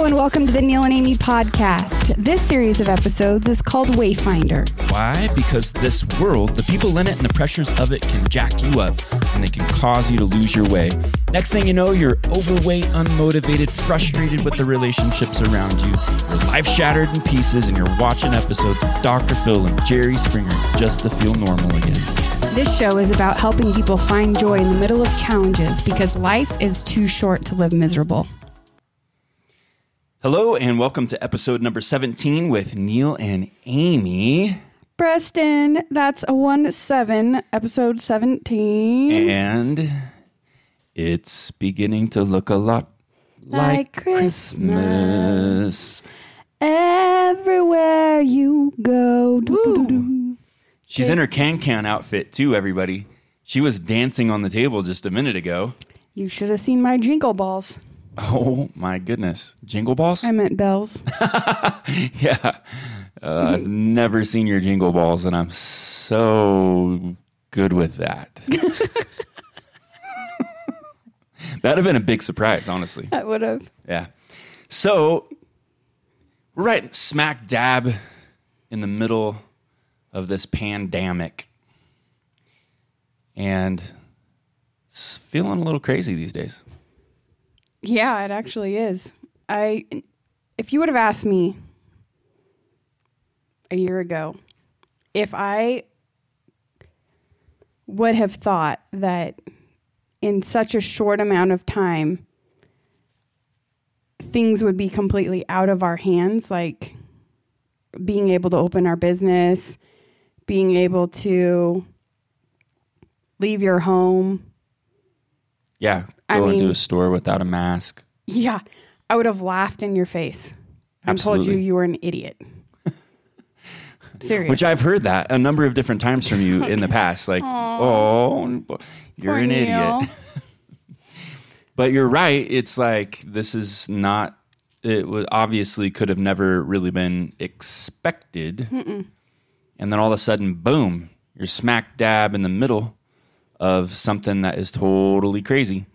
Hello and welcome to the Neal and Amie podcast. This series of episodes is called Wayfinder. Why? Because this world, the people in it and the pressures of it can jack you up and they can cause you to lose your way. Next thing you know, you're overweight, unmotivated, frustrated with the relationships around you. Your life shattered in pieces and you're watching episodes of Dr. Phil and Jerry Springer just to feel normal again. This show is about helping people find joy in the middle of challenges because life is too short to live miserable. Hello and welcome to episode number 17 with Neal and Amie. Preston, that's a 1 7, episode 17. And it's beginning to look a lot like, Like Christmas. Everywhere you go. She's in her can can outfit too, everybody. She was dancing on the table just a minute ago. You should have seen my jingle balls. Oh my goodness. Jingle balls? I meant bells. yeah. Uh, I've never seen your jingle balls, and I'm so good with that. That'd have been a big surprise, honestly. I would have. Yeah. So we're right smack dab in the middle of this pandemic. And it's feeling a little crazy these days. Yeah, it actually is. I if you would have asked me a year ago if I would have thought that in such a short amount of time things would be completely out of our hands like being able to open our business, being able to leave your home, Yeah. I Go into mean- a store without a mask. Yeah, I would have laughed in your face and told you you were an idiot. Serious. Which I've heard that a number of different times from you in the past. Like, oh, you're Poor an Neal. idiot. But you're right. It's like this is not. It was obviously could have never really been expected, and then all of a sudden, boom! You're smack dab in the middle of something that is totally crazy.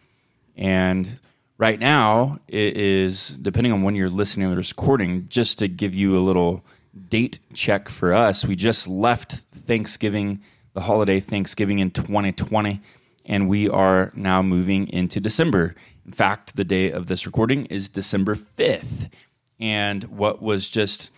And right now, it is depending on when you're listening to this recording. Just to give you a little date check for us, we just left Thanksgiving, the holiday Thanksgiving in 2020 and we are now moving into December. In fact, the day of this recording is December 5th. And what was just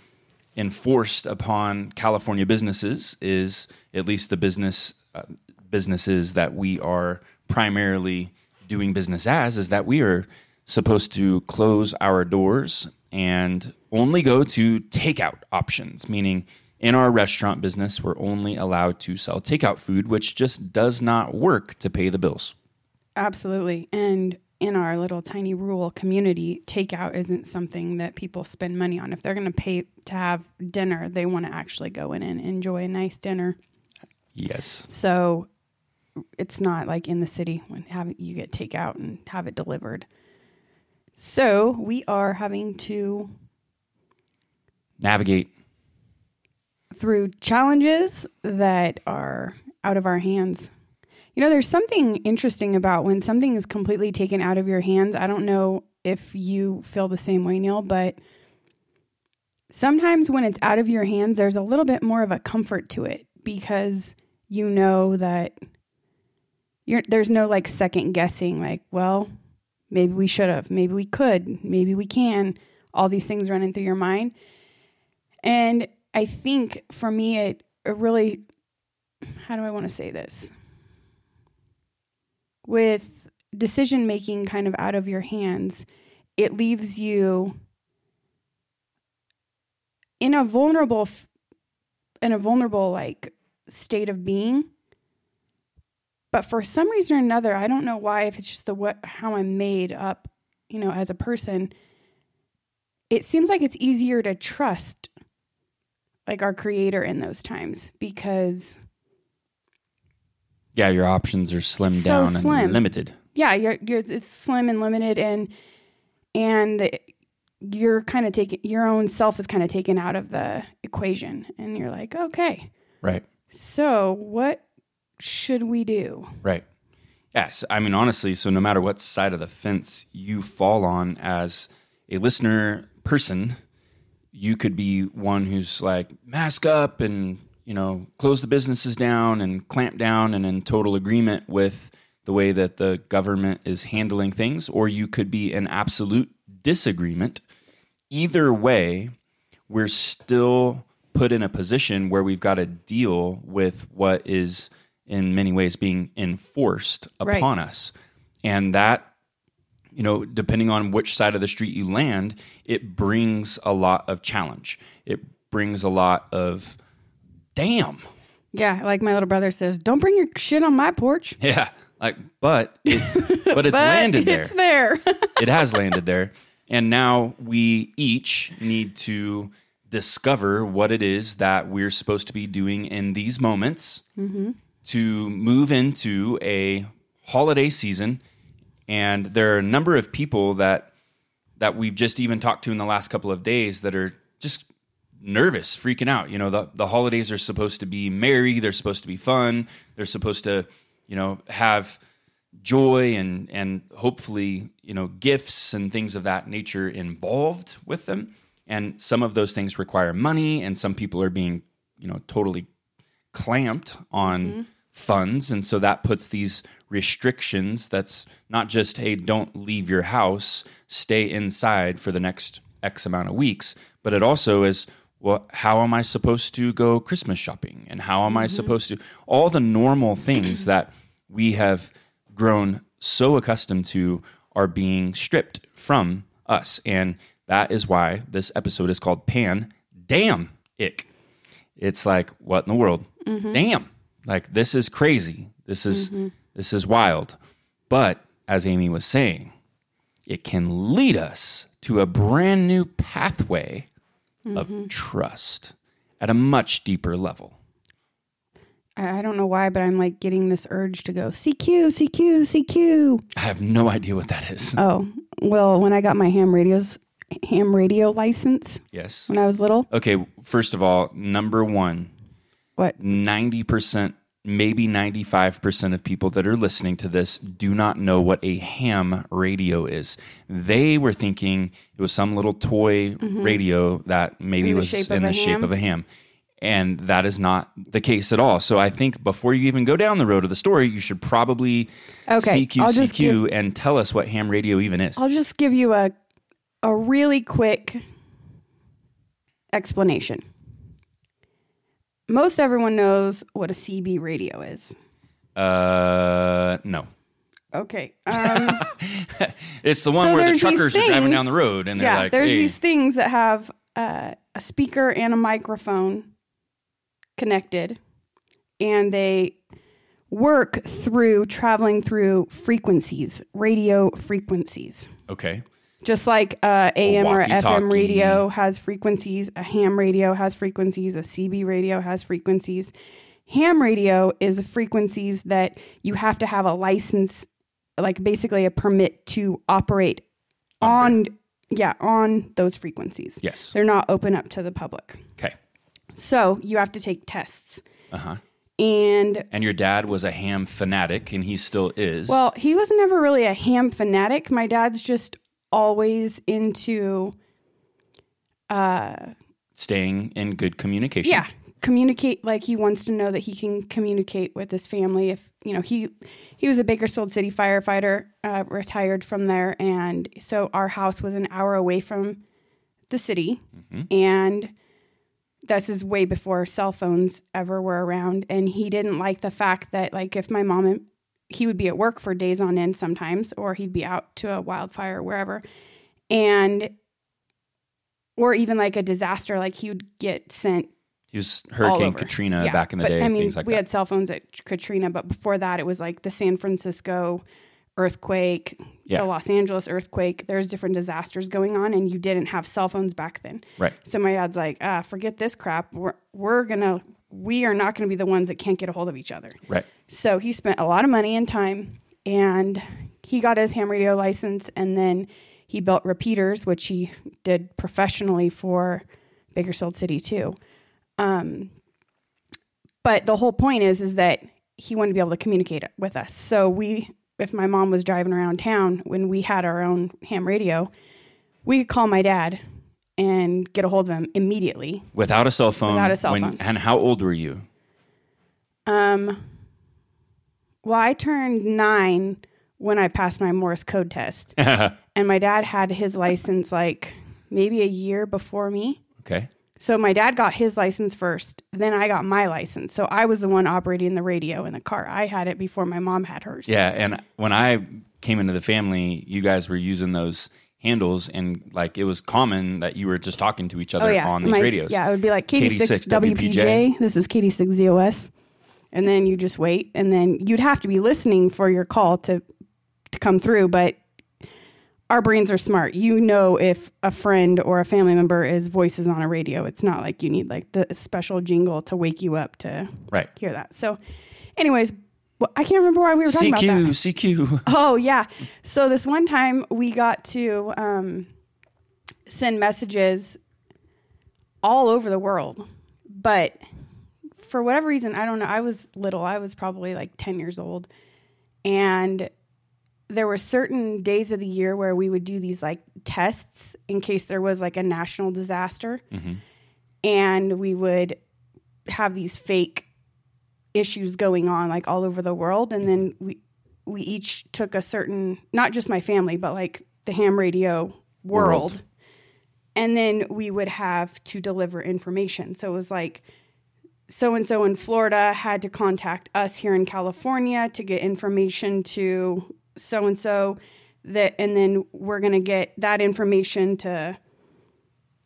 enforced upon California businesses is at least the business uh, businesses that we are primarily doing business as is that we are supposed to close our doors and only go to takeout options meaning in our restaurant business we're only allowed to sell takeout food which just does not work to pay the bills Absolutely. And in our little tiny rural community, takeout isn't something that people spend money on. If they're going to pay to have dinner, they want to actually go in and enjoy a nice dinner. yes So it's not like in the city when have you get takeout and have it delivered. So we are having to navigate through challenges that are out of our hands. You know, there's something interesting about when something is completely taken out of your hands. I don't know if you feel the same way, Neal, but sometimes when it's out of your hands, there's a little bit more of a comfort to it because you know that you're, there's no like second guessing, like, well, maybe we should have, maybe we could, maybe we can. All these things running through your mind. And I think for me, it, it really, how do I want to say this? With decision making kind of out of your hands, it leaves you in a vulnerable, in a vulnerable like state of being. But for some reason or another, I don't know why. If it's just the what how I'm made up, you know, as a person, it seems like it's easier to trust like our creator in those times because yeah your options are slimmed So down slim. and limited yeah, you're, you're it's slim and limited and and you're kind of taking your own self is kind of taken out of the equation and you're like, "Okay. right So, what should we do?" Right. Yes. I mean, honestly, so no matter what side of the fence you fall on as a listener person, you could be one who's like mask up and you know close the businesses down and clamp down and in total agreement with the way that the government is handling things, or you could be in absolute disagreement. Either way, we're still put in a position where we've got to deal with what is in many ways being enforced Right. upon us. And that, you know, depending on which side of the street you land, it brings a lot of challenge. It brings a lot of damn. Yeah, like my little brother says, don't bring your shit on my porch. Yeah. Like, but it, but it's But landed there. It's there. it has landed there. And now we each need to discover what it is that we're supposed to be doing in these moments mm-hmm. To move into a holiday season. And there are a number of people that that we've just even talked to in the last couple of days that are just nervous, freaking out. You know, the, the holidays are supposed to be merry, they're supposed to be fun, they're supposed to, you know, have joy and and hopefully, you know, gifts and things of that nature involved with them. And some of those things require money and some people are being, you know, totally clamped on mm-hmm. Funds and so that puts these restrictions that's not just hey don't leave your house stay inside for the next x amount of weeks but it also is well how am i supposed to go christmas shopping? And how am i mm-hmm. supposed to all the normal things that we have grown so accustomed to are being stripped from us. And that is why this episode is called pan damn ick. It's like what in the world? Mm-hmm. Damn like this is crazy. This is mm-hmm. this is wild. But as amie was saying it can lead us to a brand new pathway of mm-hmm. trust at a much deeper level. I I don't know why, but I'm like getting this urge to go CQ, CQ, CQ. i have no idea what that is. Oh, well, when I got my ham radios, ham radio license yes. when I was little, okay first of all number one what? 90%, maybe 95% of people that are listening to this do not know what a ham radio is. They were thinking it was some little toy radio that maybe Mm-hmm. In the was shape in of the a shape of a ham. And that is not the case at all. So I think before you even go down the road of the story, you should probably Okay, CQ, CQ and tell us what ham radio even is. I'll just give you a a really quick explanation. Most everyone knows what a CB radio is. Uh, no. Okay. Um, It's the one So where the truckers are driving down the road and they're yeah, like, there's hey, these things that have uh, a speaker and a microphone connected, and they work through traveling through frequencies, radio frequencies. okay. Just like uh, AM or FM radio has frequencies, a ham radio has frequencies, a CB radio has frequencies. Ham radio is the frequencies that you have to have a license, like basically a permit to operate on, yeah, on those frequencies. Yes. They're not open up to the public. Okay. So you have to take tests. Uh huh. And And your dad was a ham fanatic, and he still is. well, he was never really a ham fanatic. My dad's just always into uh, staying in good communication. yeah communicate like he wants to know that he can communicate with his family. If you know he he was a bakersfield city firefighter uh, retired from there and so our house was an hour away from the city. And this is way before cell phones ever were around. And he didn't like the fact that like if my mom and he would be at work for days on end sometimes or he'd be out to a wildfire or wherever and or even like a disaster like he would get sent He was Hurricane. Katrina Yeah, back in the but, day, I mean, things like we that. had cell phones at Katrina, but before that, it was like the San Francisco earthquake, Yeah. the Los Angeles earthquake. There's different disasters going on, and you didn't have cell phones back then. right. So my dad's like, ah, forget this crap. We're we're gonna we are not gonna be the ones that can't get a hold of each other. Right. So he spent a lot of money and time, and he got his ham radio license, and then he built repeaters, which he did professionally for Bakersfield City too. Um, but the whole point is, is that he wanted to be able to communicate with us. So we, if my mom was driving around town when we had our own ham radio, we could call my dad and get a hold of him immediately. Without a cell phone. Without a cell when- phone. And how old were you? Um, well, I turned nine when I passed my Morse code test, and my dad had his license like maybe a year before me. okay. So my dad got his license first, then I got my license. So I was the one operating the radio in the car. I had it before my mom had hers. Yeah, and when I came into the family, you guys were using those handles, and like it was common that you were just talking to each other Oh yeah, on these radios. Yeah, it would be like Katie six KD6 WPJ. This is Katie six ZOS, and then you just wait, and then you'd have to be listening for your call to to come through. But our brains are smart. You know if a friend or a family member is voices on a radio. It's not like you need like the special jingle to wake you up to Right. hear that. So, anyways, well, I can't remember why we were talking about that. CQ, CQ. Oh yeah. So this one time we got to um, send messages all over the world, but for whatever reason, I don't know. I was little. I was probably like ten years old, and there were certain days of the year where we would do these like tests in case there was like a national disaster, and we would have these fake issues going on like all over the world. And then we we each took a certain not just my family but like the ham radio world, World. and then we would have to deliver information. So it was like so and so in Florida had to contact us here in California to get information to so and so that and then we're going to get that information to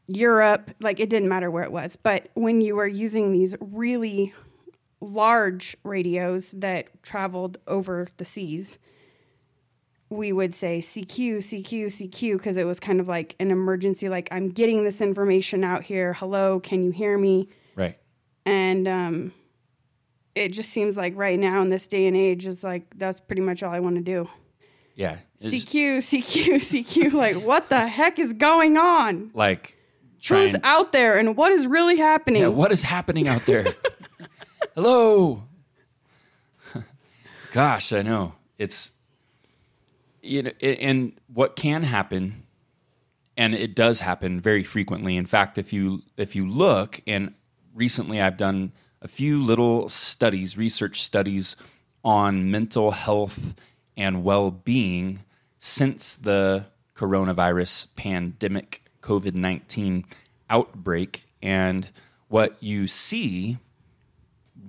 Europe. Like it didn't matter where it was. But when you were using these really large radios that traveled over the seas, we would say CQ, CQ, CQ, because it was kind of like an emergency, like, I'm getting this information out here. Hello, can you hear me? Right. And um, it just seems like right now in this day and age, is like, that's pretty much all I want to do. Yeah. CQ, CQ, CQ. like, what the heck is going on? like Who's trying. out there and what is really happening? Yeah, what is happening out there? Hello. Gosh, I know. It's you know, and what can happen and it does happen very frequently. In fact, if you if you look and recently I've done a few little studies, research studies on mental health and well-being since the coronavirus pandemic COVID-19 outbreak and what you see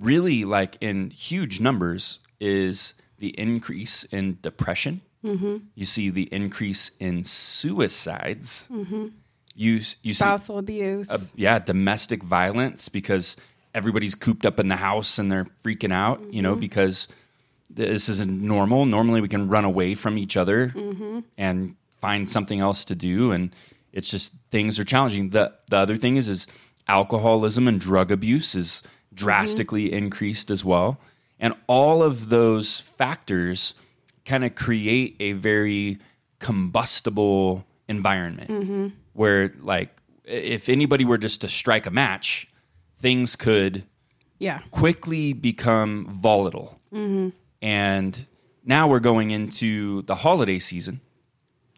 really like in huge numbers is the increase in depression. Mm-hmm. You see the increase in suicides. Mm-hmm. You you see Spousal abuse. yeah domestic violence because everybody's cooped up in the house and they're freaking out. You know mm-hmm. because this isn't normal. Normally we can run away from each other and find something else to do and it's just things are challenging. The the other thing is is alcoholism and drug abuse is Mm-hmm. drastically increased as well. And all of those factors kind of create a very combustible environment mm-hmm. where like if anybody were just to strike a match, things could yeah. quickly become volatile. Mm-hmm. And now we're going into the holiday season.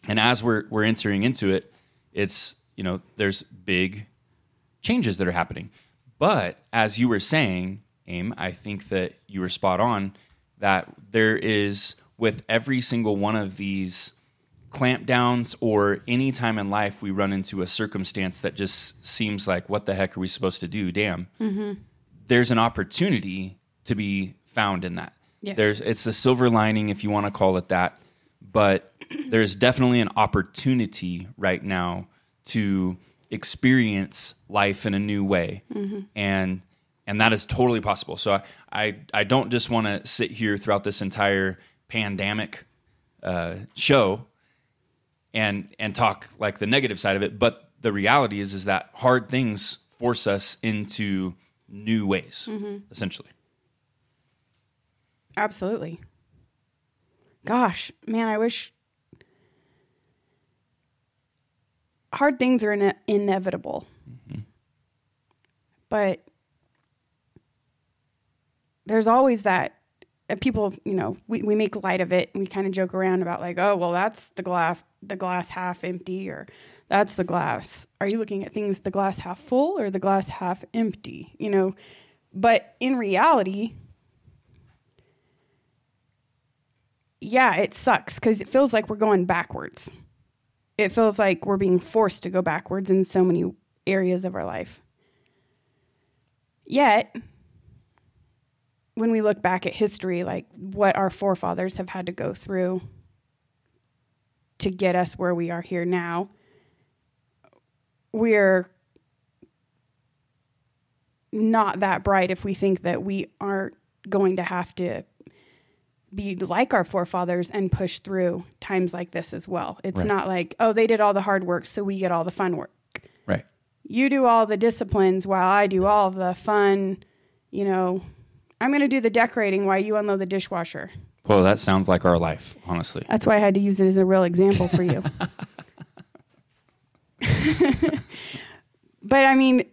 And as we're, we're entering into it, it's, you know, there's big changes that are happening. But as you were saying, Aim, I think that you were spot on that there is, with every single one of these clampdowns or any time in life we run into a circumstance that just seems like, what the heck are we supposed to do? Damn mm-hmm. there's an opportunity to be found in that. Yes. There's it's the silver lining if you want to call it that, but there's definitely an opportunity right now to experience life in a new way. And and that is totally possible. So I I, I don't just want to sit here throughout this entire pandemic uh, show and and talk like the negative side of it, but the reality is is that hard things force us into new ways, essentially. Absolutely. Gosh, man, I wish hard things are ine- inevitable. Mm-hmm. But there's always that people, you know, we, we make light of it and we kind of joke around about like, oh, well, that's the glass the glass half empty or that's the glass. Are you looking at things the glass half full or the glass half empty? You know, but in reality, yeah, it sucks because it feels like we're going backwards. It feels like we're being forced to go backwards in so many areas of our life. Yet, when we look back at history, like what our forefathers have had to go through to get us where we are here now, we're not that bright if we think that we aren't going to have to be like our forefathers and push through times like this as well. It's Right. not like, oh, they did all the hard work, so we get all the fun work. Right. You do all the disciplines while I do all the fun, you know, I'm going to do the decorating while you unload the dishwasher. Well, that sounds like our life, honestly. That's why I had to use it as a real example for you. but I mean,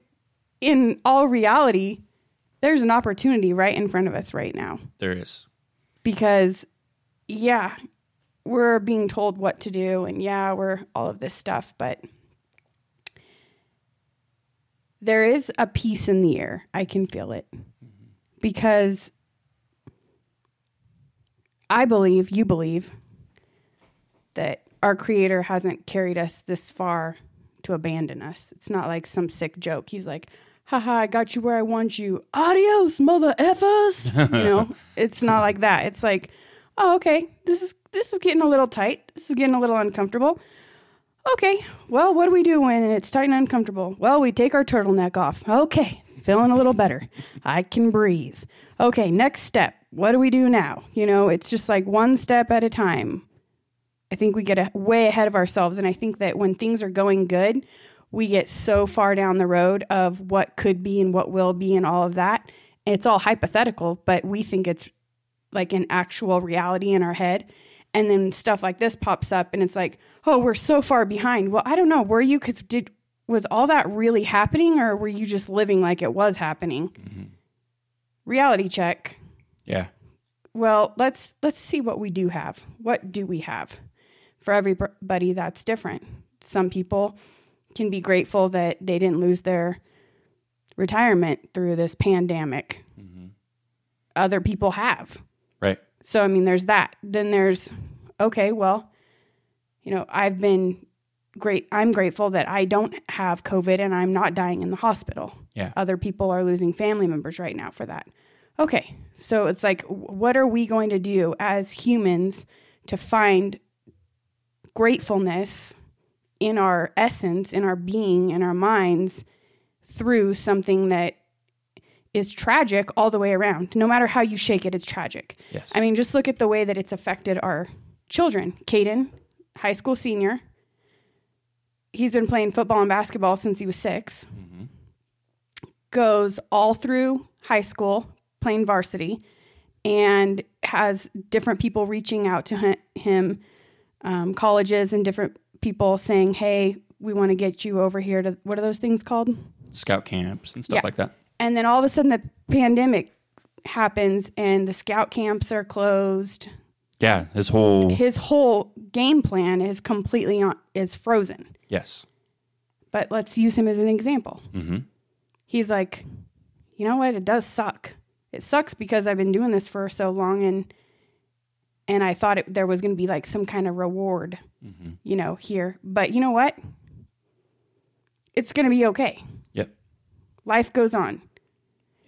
in all reality, there's an opportunity right in front of us right now There is. Because, yeah, we're being told what to do, and yeah, we're all of this stuff, but there is a peace in the air. I can feel it because I believe, you believe, that our Creator hasn't carried us this far to abandon us. It's not like some sick joke. He's like, haha, I got you where I want you. Adios, mother effers. you know, it's not like that. It's like, oh, okay, this is this is getting a little tight. This is getting a little uncomfortable. Okay, well, what do we do when it's tight and uncomfortable? Well, we take our turtleneck off. Okay, feeling a little better. I can breathe. Okay, next step. What do we do now? You know, it's just like one step at a time. I think we get a, way ahead of ourselves. And I think that when things are going good, we get so far down the road of what could be and what will be and all of that. And it's all hypothetical, but we think it's like an actual reality in our head. And then stuff like this pops up and it's like, oh, we're so far behind. Well, I don't know. Were you, because did, was all that really happening or were you just living like it was happening? Mm-hmm. Reality check Yeah. well let's let's see what we do have what do we have for everybody that's different some people can be grateful that they didn't lose their retirement through this pandemic mm-hmm. other people have Right. so i mean there's that then there's okay well you know i've been great i'm grateful that i don't have covid and i'm not dying in the hospital Yeah. other people are losing family members right now for that. Okay, so it's like, what are we going to do as humans to find gratefulness in our essence, in our being, in our minds through something that is tragic all the way around? No matter how you shake it, it's tragic. Yes. I mean, just look at the way that it's affected our children. Caden, high school senior, he's been playing football and basketball since he was 6 Goes all through high school playing varsity, and has different people reaching out to him, um, colleges and different people saying, "Hey, we want to get you over here to what are those things called?" Scout camps and stuff Yeah. like that. And then all of a sudden, the pandemic happens, and the scout camps are closed. Yeah. His whole. His whole game plan is completely on, is frozen. Yes. But let's use him as an example. Mm-hmm. He's like, you know what? It does suck. It sucks because I've been doing this for so long, and and I thought it, there was going to be like some kind of reward, Mm-hmm. you know, here. But you know what? It's going to be okay. Yep. Life goes on.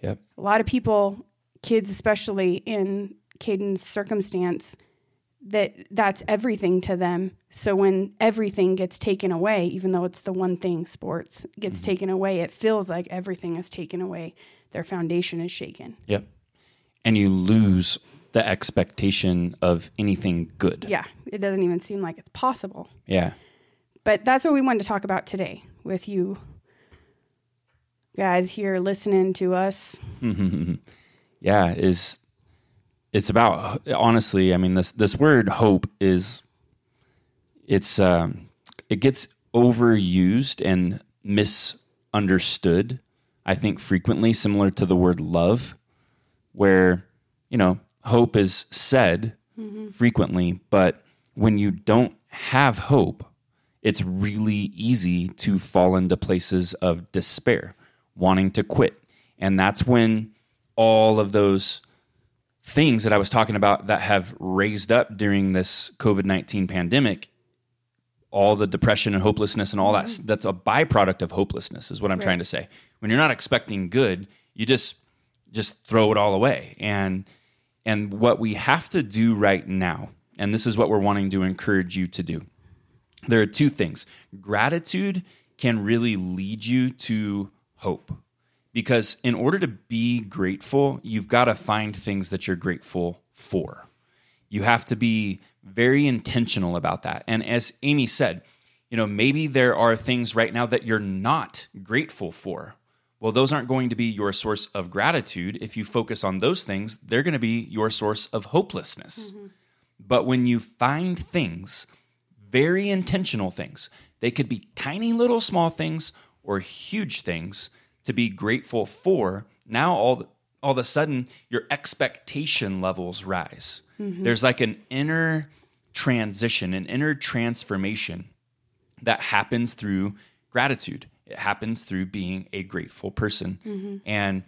Yep. A lot of people, kids especially in Caden's circumstance, that that's everything to them. So when everything gets taken away, even though it's the one thing sports gets taken away, it feels like everything is taken away. Their foundation is shaken. Yep. And you lose the expectation of anything good. Yeah, it doesn't even seem like it's possible. Yeah. But that's what we wanted to talk about today with you guys here listening to us. yeah is it's about honestly i mean this this word hope is it's um it gets overused and misunderstood i think frequently similar to the word love where you know hope is said mm-hmm. frequently but when you don't have hope, it's really easy to fall into places of despair, wanting to quit. And that's when all of those things that I was talking about that have raised up during this COVID 19 pandemic, all the depression and hopelessness and all that, mm-hmm. that's a byproduct of hopelessness, is what I'm trying to say. When you're not expecting good, you just just throw it all away. And and what we have to do right now, and this is what we're wanting to encourage you to do. There are two things. Gratitude can really lead you to hope because in order to be grateful, you've got to find things that you're grateful for. You have to be very intentional about that. And as Amie said, you know, maybe there are things right now that you're not grateful for. Well, those aren't going to be your source of gratitude. If you focus on those things, they're going to be your source of hopelessness. Mm-hmm. But when you find things, very intentional things, they could be tiny little small things or huge things to be grateful for, now all all of a sudden your expectation levels rise. Mm-hmm. There's like an inner transition, an inner transformation that happens through gratitude. It happens through being a grateful person. Mm-hmm. And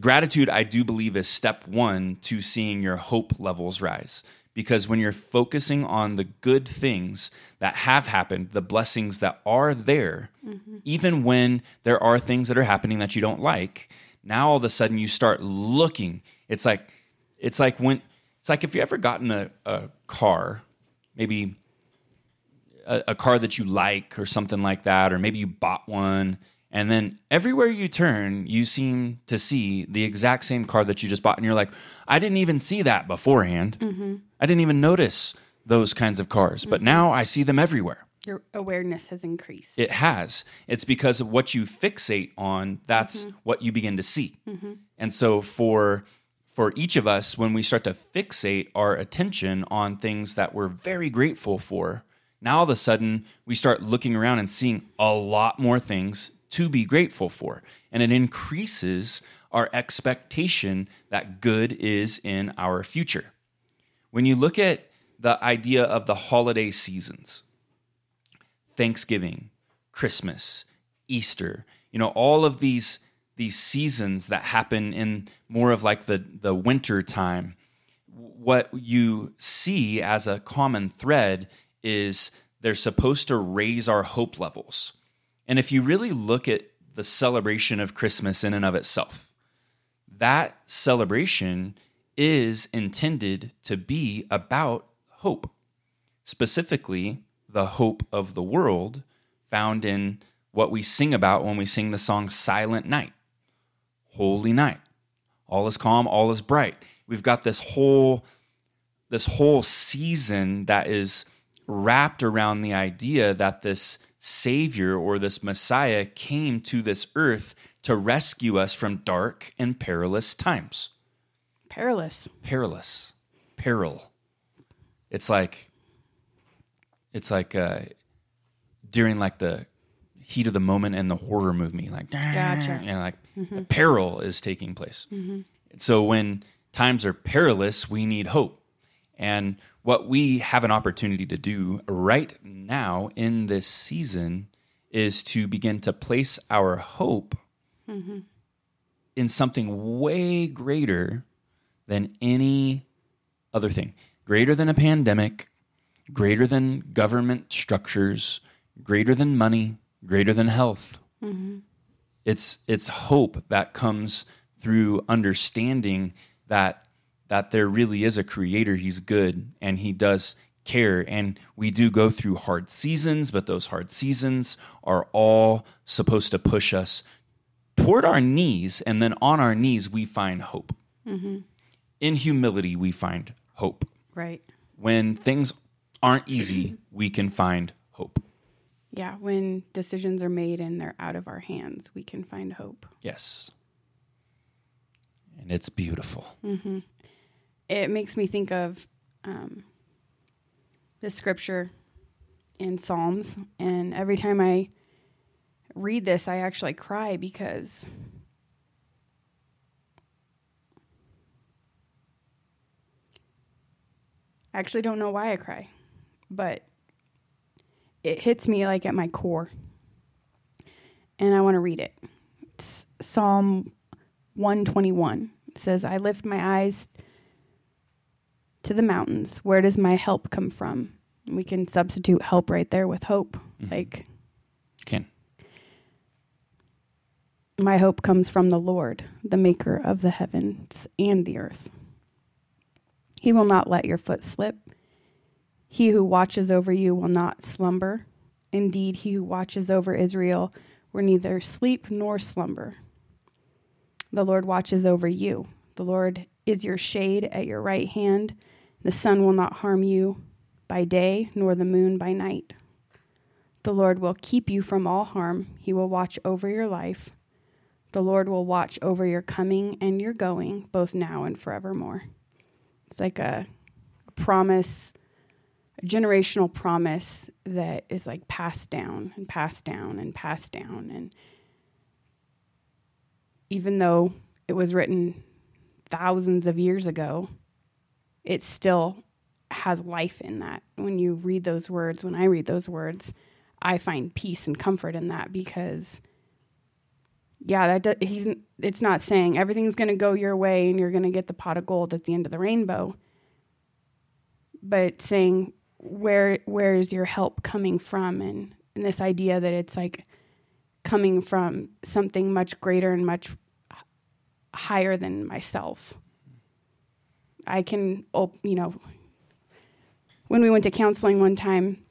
gratitude, I do believe, is step one to seeing your hope levels rise. Because when you're focusing on the good things that have happened, the blessings that are there, mm-hmm. even when there are things that are happening that you don't like, now all of a sudden you start looking. It's like it's like when it's like if you ever gotten a, a car, maybe a, a car that you like or something like that, or maybe you bought one, and then everywhere you turn, you seem to see the exact same car that you just bought, and you're like, I didn't even see that beforehand. Mm-hmm. I didn't even notice those kinds of cars, but mm-hmm. now I see them everywhere. Your awareness has increased. It has. It's because of what you fixate on, that's mm-hmm. what you begin to see. And so for for each of us when we start to fixate our attention on things that we're very grateful for, now all of a sudden we start looking around and seeing a lot more things to be grateful for. And it increases our expectation that good is in our future. When you look at the idea of the holiday seasons, Thanksgiving, Christmas, Easter, you know, all of these these seasons that happen in more of like the the winter time, what you see as a common thread is they're supposed to raise our hope levels. And if you really look at the celebration of Christmas in and of itself, that celebration is intended to be about hope, specifically the hope of the world found in what we sing about when we sing the song Silent Night, Holy Night. All is calm, all is bright. We've got this whole this whole season that is wrapped around the idea that this savior or this messiah came to this earth to rescue us from dark and perilous times. Perilous. perilous. Peril. It's like it's like uh during like the heat of the moment and the horror movie like Gotcha. and like a peril is taking place. So when times are perilous we need hope and what we have an opportunity to do right now in this season is to begin to place our hope mm-hmm. in something way greater than any other thing. Greater than a pandemic, greater than government structures, greater than money, greater than health. Mm-hmm. It's it's hope that comes through understanding that that there really is a creator, he's good and he does care and we do go through hard seasons, but those hard seasons are all supposed to push us toward our knees and then on our knees we find hope. Mm-hmm. In humility we find hope. Right. When things aren't easy, we can find hope. Yeah. When decisions are made and they're out of our hands, we can find hope. Yes. And it's beautiful. Mm-hmm. It makes me think of um, the scripture in Psalms. And every time I read this, I actually cry because I actually don't know why I cry, but it hits me like at my core. And I want to read it. It's Psalm 121. It says, I lift my eyes to the mountains. Where does my help come from? We can substitute help right there with hope. Mhm. Like, Can. my hope comes from the Lord, the maker of the heavens and the earth. He will not let your foot slip. He who watches over you will not slumber. Indeed, he who watches over Israel will neither sleep nor slumber. The Lord watches over you. The Lord is your shade at your right hand. The sun will not harm you by day, nor the moon by night. The Lord will keep you from all harm. He will watch over your life. The Lord will watch over your coming and your going, both now and forevermore. It's like a, promise, a generational promise that is like passed down and passed down and passed down. And even though it was written thousands of years ago, it still has life in that. When you read those words, when I read those words, I find peace and comfort in that because yeah, that do, he's it's not saying everything's going to go your way and you're going to get the pot of gold at the end of the rainbow. But it's saying where where is your help coming from and, and this idea that it's like coming from something much greater and much higher than myself. I can you know when we went to counseling one time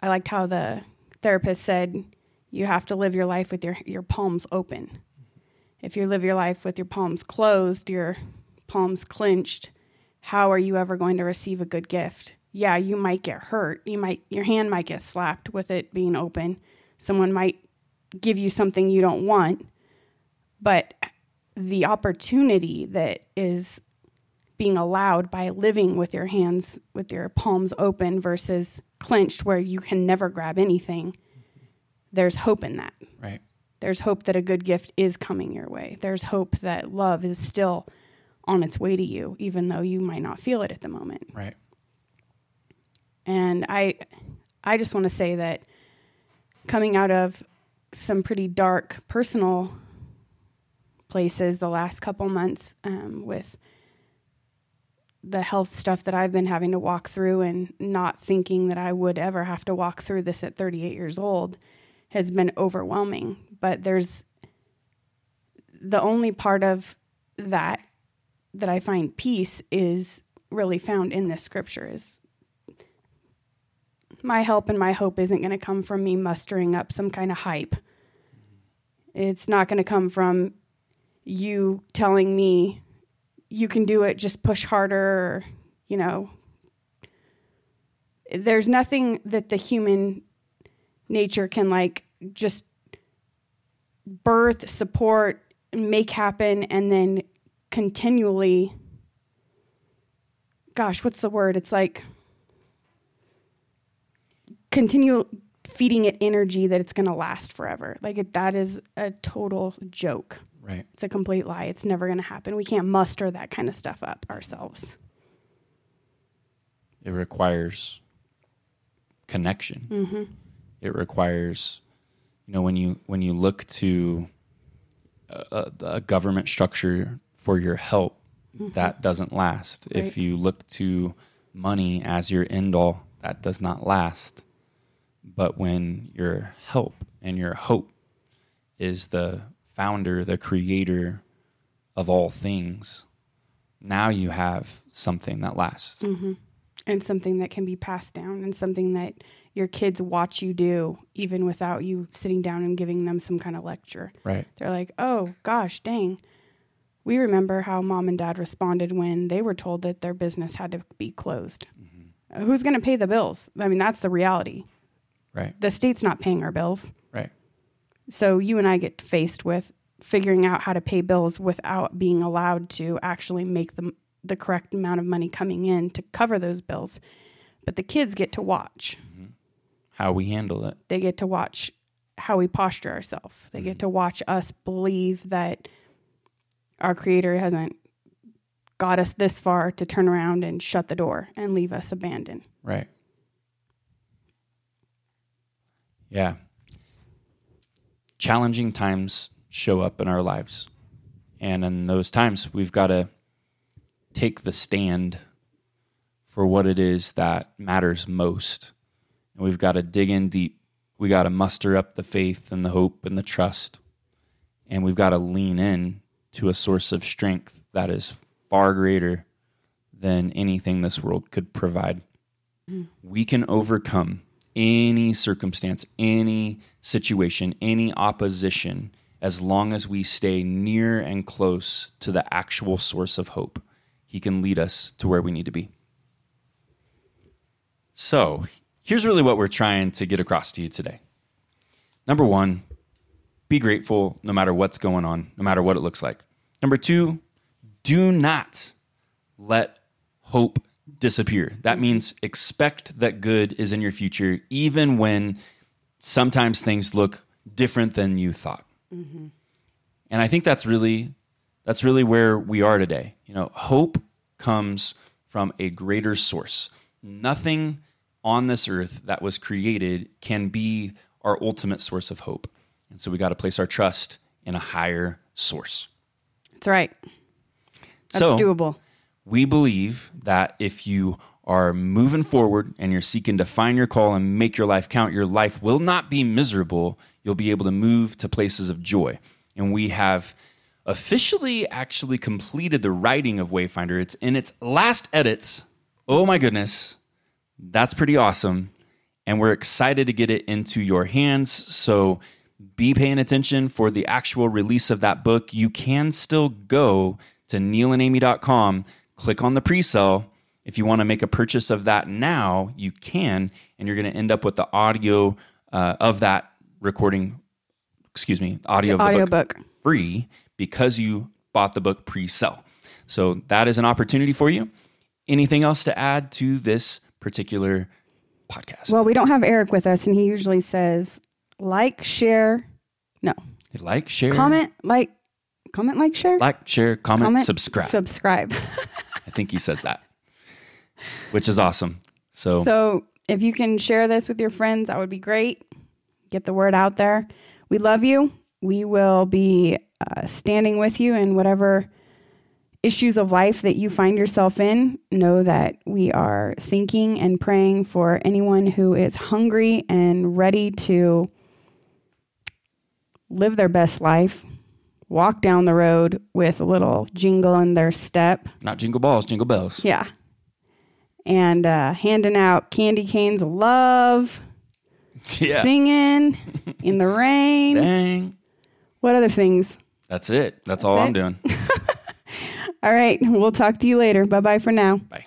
I liked how the therapist said you have to live your life with your, your palms open. If you live your life with your palms closed, your palms clenched, how are you ever going to receive a good gift? Yeah, you might get hurt. You might your hand might get slapped with it being open. Someone might give you something you don't want. But the opportunity that is being allowed by living with your hands with your palms open versus clenched where you can never grab anything there's hope in that Right. there's hope that a good gift is coming your way there's hope that love is still on its way to you even though you might not feel it at the moment Right. and i i just want to say that coming out of some pretty dark personal places the last couple months um, with the health stuff that I've been having to walk through and not thinking that I would ever have to walk through this at 38 years old has been overwhelming. But there's the only part of that that I find peace is really found in this scripture is my help and my hope isn't going to come from me mustering up some kind of hype. It's not going to come from you telling me you can do it, just push harder, you know. There's nothing that the human nature can like just birth, support, make happen, and then continually. Gosh, what's the word? It's like continue feeding it energy that it's going to last forever. Like it, that is a total joke. Right. It's a complete lie. It's never going to happen. We can't muster that kind of stuff up ourselves. It requires connection. Mm-hmm. It requires, you know, when you when you look to a, a, government structure for your help, that doesn't last. Right. If you look to money as your end all, that does not last. But when your help and your hope is the founder, the creator of all things, now you have something that lasts. Mm-hmm. And something that can be passed down and something that your kids watch you do even without you sitting down and giving them some kind of lecture. Right. They're like, oh, gosh, dang. We remember how mom and dad responded when they were told that their business had to be closed. Uh, Who's going to pay the bills? I mean, that's the reality. Right. The state's not paying our bills. Right. So you and I get faced with figuring out how to pay bills without being allowed to actually make the the correct amount of money coming in to cover those bills. But the kids get to watch. Mm-hmm. How we handle it. They get to watch how we posture ourselves. They get mm-hmm. to watch us believe that our creator hasn't got us this far to turn around and shut the door and leave us abandoned. Right. Yeah. Challenging times show up in our lives. And in those times, we've got to take the stand for what it is that matters most. And we've got to dig in deep. We got to muster up the faith and the hope and the trust. And we've got to lean in to a source of strength that is far greater than anything this world could provide. Mm. We can overcome any circumstance, any situation, any opposition as long as we stay near and close to the actual source of hope. He can lead us to where we need to be. So, here's really what we're trying to get across to you today. Number one, be grateful no matter what's going on, no matter what it looks like. Number two, do not let hope disappear. That means expect that good is in your future, even when sometimes things look different than you thought. Mm-hmm. And I think that's really that's really where we are today. You know, hope comes from a greater source. Nothing on this earth that was created can be our ultimate source of hope. And so we got to place our trust in a higher source. That's right. That's so, doable. We believe that if you are moving forward and you're seeking to find your call and make your life count, your life will not be miserable. You'll be able to move to places of joy. And we have officially actually completed the writing of Wayfinder. It's in its last edits. Oh my goodness. That's pretty awesome. And we're excited to get it into your hands. So be paying attention for the actual release of that book. You can still go to nealandamie.com, click on the pre sale. If you want to make a purchase of that now, you can, and you're going to end up with the audio uh, of that recording, excuse me, audio the of the audio book, book. free because you bought the book pre sale. So that is an opportunity for you. Anything else to add to this particular podcast? Well, we don't have Eric with us, and he usually says like, share, no, like, share, comment, like, comment, like, share, like, share, comment, comment, subscribe. subscribe. I think he says that, which is awesome. So, so if you can share this with your friends, that would be great. Get the word out there. We love you. We will be uh, standing with you in whatever issues of life that you find yourself in. Know that we are thinking and praying for anyone who is hungry and ready to live their best life, walk down the road with a little jingle in their step. not jingle balls, jingle bells. Yeah. And uh, handing out candy canes of love, Yeah. singing in the rain. Dang. What other things? That's it. That's, all it. I'm doing. All right. We'll talk to you later. Bye bye for now. Bye.